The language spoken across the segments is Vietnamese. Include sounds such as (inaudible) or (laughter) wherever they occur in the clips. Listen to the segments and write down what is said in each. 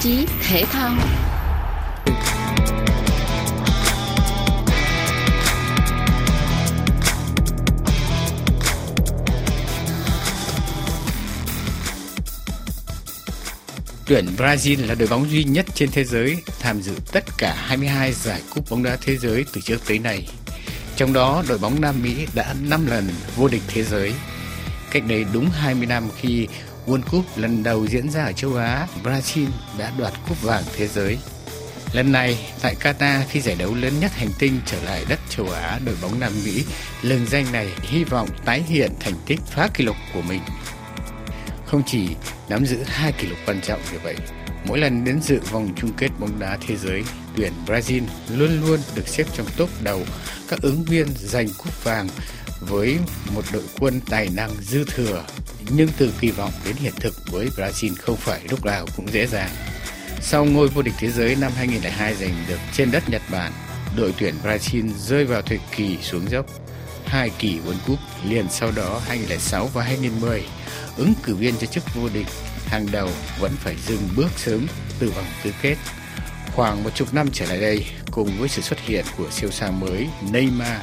chí thể thao. Tuyển Brazil là đội bóng duy nhất trên thế giới tham dự tất cả 22 giải cúp bóng đá thế giới từ trước tới nay. Trong đó, đội bóng Nam Mỹ đã 5 lần vô địch thế giới. Cách đây đúng 20 năm khi World Cup lần đầu diễn ra ở châu Á, Brazil đã đoạt cúp vàng thế giới. Lần này, tại Qatar khi giải đấu lớn nhất hành tinh trở lại đất châu Á, đội bóng Nam Mỹ lừng danh này hy vọng tái hiện thành tích phá kỷ lục của mình. Không chỉ nắm giữ hai kỷ lục quan trọng như vậy, mỗi lần đến dự vòng chung kết bóng đá thế giới, tuyển Brazil luôn luôn được xếp trong top đầu các ứng viên giành cúp vàng với một đội quân tài năng dư thừa nhưng từ kỳ vọng đến hiện thực với Brazil không phải lúc nào cũng dễ dàng. Sau ngôi vô địch thế giới năm 2002 giành được trên đất Nhật Bản, đội tuyển Brazil rơi vào thời kỳ xuống dốc. Hai kỳ World Cup liền sau đó 2006 và 2010, ứng cử viên cho chức vô địch hàng đầu vẫn phải dừng bước sớm từ vòng tứ kết. Khoảng một chục năm trở lại đây, cùng với sự xuất hiện của siêu sao mới Neymar,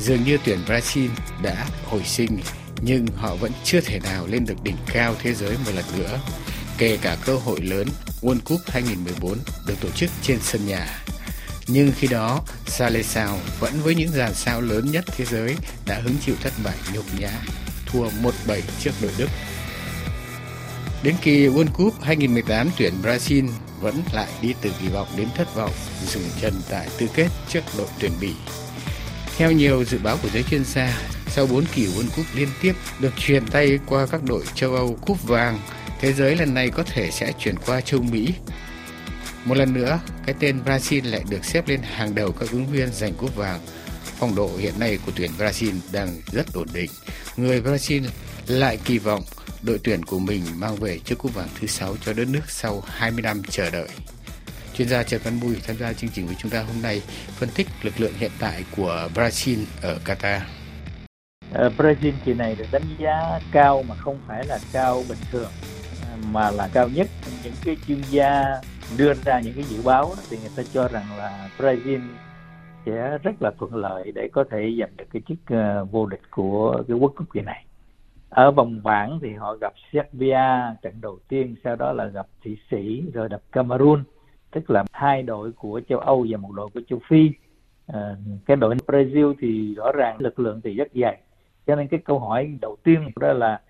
dường như tuyển Brazil đã hồi sinh nhưng họ vẫn chưa thể nào lên được đỉnh cao thế giới một lần nữa, kể cả cơ hội lớn World Cup 2014 được tổ chức trên sân nhà. Nhưng khi đó, Salesao vẫn với những dàn sao lớn nhất thế giới đã hứng chịu thất bại nhục nhã, thua 1-7 trước đội Đức. Đến kỳ World Cup 2018 tuyển Brazil vẫn lại đi từ kỳ vọng đến thất vọng, dừng chân tại tư kết trước đội tuyển Bỉ. Theo nhiều dự báo của giới chuyên gia, sau 4 kỳ World Cup liên tiếp được truyền tay qua các đội châu Âu cúp vàng, thế giới lần này có thể sẽ chuyển qua châu Mỹ. Một lần nữa, cái tên Brazil lại được xếp lên hàng đầu các ứng viên giành cúp vàng. Phong độ hiện nay của tuyển Brazil đang rất ổn định. Người Brazil lại kỳ vọng đội tuyển của mình mang về chiếc cúp vàng thứ 6 cho đất nước sau 20 năm chờ đợi. Chuyên gia Trần Văn Bùi tham gia chương trình với chúng ta hôm nay phân tích lực lượng hiện tại của Brazil ở Qatar. Ờ, Brazil kỳ này được đánh giá cao mà không phải là cao bình thường ờ, mà là cao nhất. Những cái chuyên gia đưa ra những cái dự báo thì người ta cho rằng là Brazil sẽ rất là thuận lợi để có thể giành được cái chức ờ, vô địch của cái World Cup kỳ này. Ở vòng bảng thì họ gặp Serbia trận đầu tiên sau đó là gặp Thụy Sĩ rồi gặp Cameroon tức là hai đội của châu Âu và một đội của châu Phi. À, cái đội Brazil thì rõ ràng lực lượng thì rất dày cho nên cái câu hỏi đầu tiên đó là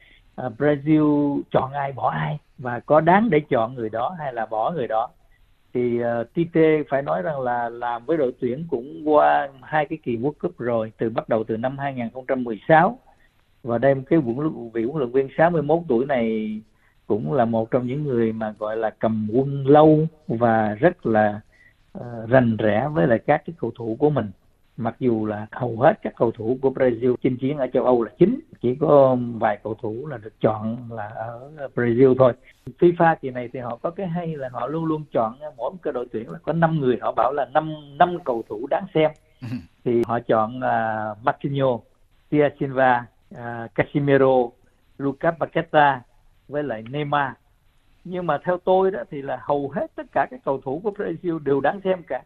uh, Brazil chọn ai bỏ ai? Và có đáng để chọn người đó hay là bỏ người đó? Thì uh, Tite phải nói rằng là làm với đội tuyển cũng qua hai cái kỳ World Cup rồi từ bắt đầu từ năm 2016 và đem cái huấn vị huấn luyện viên 61 tuổi này cũng là một trong những người mà gọi là cầm quân lâu và rất là uh, rành rẽ với lại các cái cầu thủ của mình mặc dù là hầu hết các cầu thủ của Brazil chinh chiến ở châu Âu là chính chỉ có vài cầu thủ là được chọn là ở Brazil thôi. FIFA kỳ này thì họ có cái hay là họ luôn luôn chọn mỗi một cái đội tuyển là có 5 người họ bảo là năm năm cầu thủ đáng xem. (laughs) Thì họ chọn uh, Marquinhos, Tia Silva, uh, Casemiro, Lucas Paqueta với lại Neymar. Nhưng mà theo tôi đó thì là hầu hết tất cả các cầu thủ của Brazil đều đáng xem cả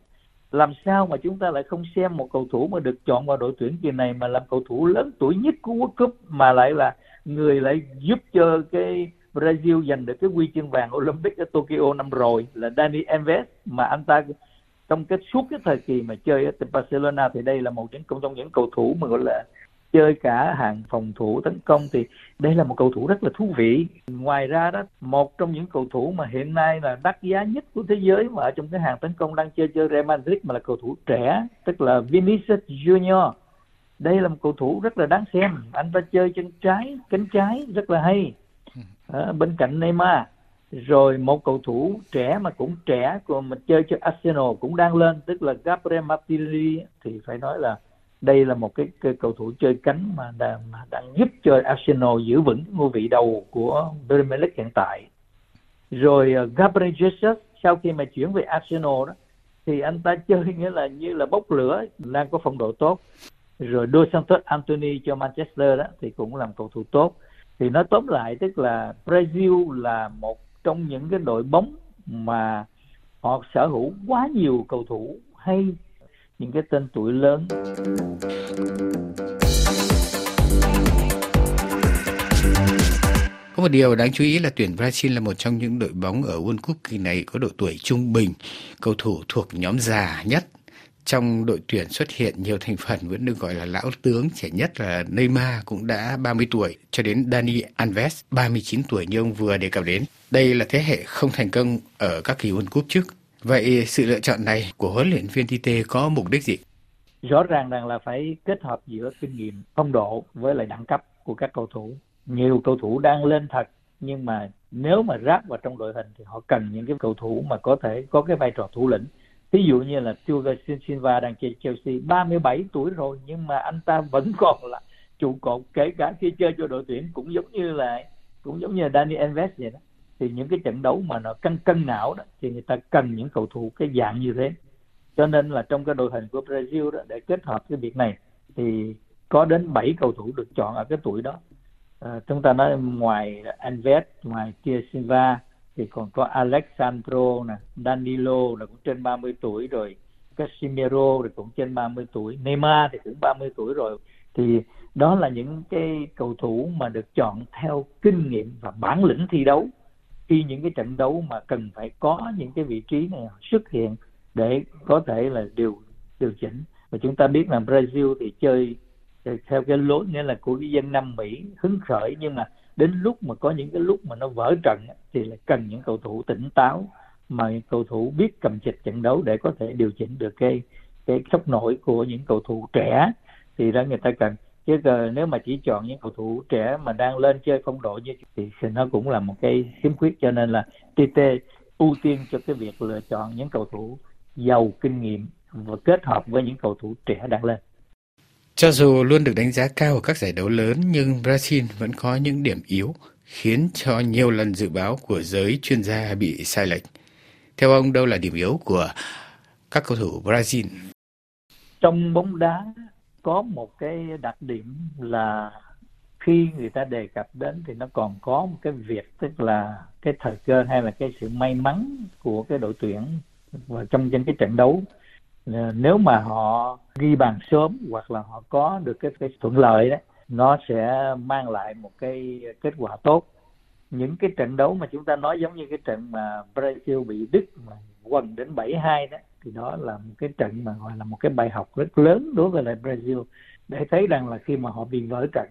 làm sao mà chúng ta lại không xem một cầu thủ mà được chọn vào đội tuyển kỳ này mà làm cầu thủ lớn tuổi nhất của World Cup mà lại là người lại giúp cho cái Brazil giành được cái huy chương vàng Olympic ở Tokyo năm rồi, là Dani Alves. Mà anh ta trong cái suốt cái thời kỳ mà chơi ở Barcelona thì đây là một trong trong những cầu thủ mà gọi là chơi cả hàng phòng thủ tấn công thì đây là một cầu thủ rất là thú vị. Ngoài ra đó, một trong những cầu thủ mà hiện nay là đắt giá nhất của thế giới mà ở trong cái hàng tấn công đang chơi chơi Real Madrid mà là cầu thủ trẻ, tức là Vinicius Junior. Đây là một cầu thủ rất là đáng xem. Anh ta chơi chân trái, cánh trái rất là hay. Ở bên cạnh Neymar. Rồi một cầu thủ trẻ mà cũng trẻ, còn mà chơi cho Arsenal cũng đang lên, tức là Gabriel Martinelli. Thì phải nói là đây là một cái, cái cầu thủ chơi cánh mà đang, mà đang giúp cho Arsenal giữ vững ngôi vị đầu của Premier League hiện tại. Rồi uh, Gabriel Jesus sau khi mà chuyển về Arsenal đó thì anh ta chơi nghĩa là như là bốc lửa đang có phong độ tốt. Rồi đưa Santos Anthony cho Manchester đó thì cũng làm cầu thủ tốt. Thì nói tóm lại tức là Brazil là một trong những cái đội bóng mà họ sở hữu quá nhiều cầu thủ hay những cái tên tuổi lớn Có một điều đáng chú ý là tuyển Brazil là một trong những đội bóng ở World Cup kỳ này có độ tuổi trung bình, cầu thủ thuộc nhóm già nhất. Trong đội tuyển xuất hiện nhiều thành phần vẫn được gọi là lão tướng, trẻ nhất là Neymar cũng đã 30 tuổi, cho đến Dani Alves 39 tuổi như ông vừa đề cập đến. Đây là thế hệ không thành công ở các kỳ World Cup trước. Vậy sự lựa chọn này của huấn luyện viên Tite có mục đích gì? Rõ ràng rằng là phải kết hợp giữa kinh nghiệm, phong độ với lại đẳng cấp của các cầu thủ. Nhiều cầu thủ đang lên thật nhưng mà nếu mà ráp vào trong đội hình thì họ cần những cái cầu thủ mà có thể có cái vai trò thủ lĩnh. Ví dụ như là Thiago Silva đang chơi Chelsea 37 tuổi rồi nhưng mà anh ta vẫn (laughs) còn là trụ cột kể cả khi chơi cho đội tuyển cũng giống như là cũng giống như là Dani Alves vậy đó thì những cái trận đấu mà nó căng cân não đó thì người ta cần những cầu thủ cái dạng như thế. Cho nên là trong cái đội hình của Brazil đó để kết hợp cái việc này thì có đến 7 cầu thủ được chọn ở cái tuổi đó. À, chúng ta nói ngoài Anvet ngoài Tia Silva thì còn có Alexandro nè Danilo là cũng trên 30 tuổi rồi casimiro thì cũng trên 30 tuổi Neymar thì cũng 30 tuổi rồi. Thì đó là những cái cầu thủ mà được chọn theo kinh nghiệm và bản lĩnh thi đấu khi những cái trận đấu mà cần phải có những cái vị trí này xuất hiện để có thể là điều điều chỉnh. Và chúng ta biết là Brazil thì chơi theo cái lối nghĩa là của cái dân Nam Mỹ hứng khởi, nhưng mà đến lúc mà có những cái lúc mà nó vỡ trận thì là cần những cầu thủ tỉnh táo mà cầu thủ biết cầm chịch trận đấu để có thể điều chỉnh được cái cái sốc nổi của những cầu thủ trẻ. Thì đó người ta cần chứ nếu mà chỉ chọn những cầu thủ trẻ mà đang lên chơi phong độ như thì nó cũng là một cái khiếm khuyết cho nên là TT ưu tiên cho cái việc lựa chọn những cầu thủ giàu kinh nghiệm và kết hợp với những cầu thủ trẻ đang lên cho dù luôn được đánh giá cao ở các giải đấu lớn nhưng Brazil vẫn có những điểm yếu khiến cho nhiều lần dự báo của giới chuyên gia bị sai lệch. Theo ông đâu là điểm yếu của các cầu thủ Brazil? Trong bóng đá có một cái đặc điểm là khi người ta đề cập đến thì nó còn có một cái việc tức là cái thời cơ hay là cái sự may mắn của cái đội tuyển và trong những cái trận đấu. Ờ, nếu mà họ ghi bàn sớm hoặc là họ có được cái, cái thuận lợi đó nó sẽ mang lại một cái kết quả tốt. Những cái trận đấu mà chúng ta nói giống như cái trận mà Brazil bị Đức mà quần đến 7-2 đó thì đó là một cái trận mà gọi là một cái bài học rất lớn đối với lại Brazil. Để thấy rằng là khi mà họ bị vỡ trận,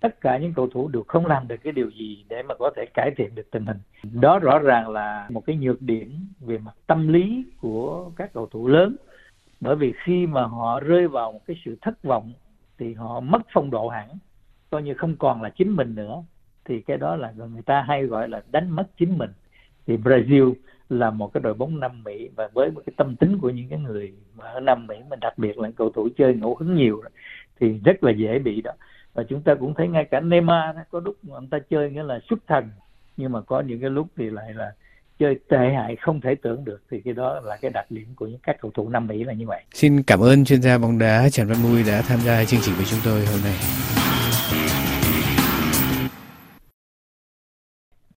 tất cả những cầu thủ đều không làm được cái điều gì để mà có thể cải thiện được tình hình. Đó rõ ràng là một cái nhược điểm về mặt tâm lý của các cầu thủ lớn. Bởi vì khi mà họ rơi vào một cái sự thất vọng, thì họ mất phong độ hẳn, coi như không còn là chính mình nữa. Thì cái đó là người ta hay gọi là đánh mất chính mình. Thì Brazil là một cái đội bóng Nam Mỹ và với một cái tâm tính của những cái người mà ở Nam Mỹ mà đặc biệt là cầu thủ chơi ngẫu hứng nhiều thì rất là dễ bị đó và chúng ta cũng thấy ngay cả Neymar đó, có lúc ông ta chơi nghĩa là xuất thần nhưng mà có những cái lúc thì lại là chơi tệ hại không thể tưởng được thì cái đó là cái đặc điểm của những các cầu thủ Nam Mỹ là như vậy. Xin cảm ơn chuyên gia bóng đá Trần Văn Mui đã tham gia chương trình của chúng tôi hôm nay.